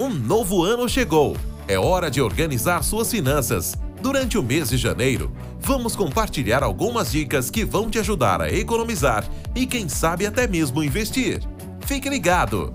Um novo ano chegou. É hora de organizar suas finanças. Durante o mês de janeiro, vamos compartilhar algumas dicas que vão te ajudar a economizar e, quem sabe, até mesmo investir. Fique ligado!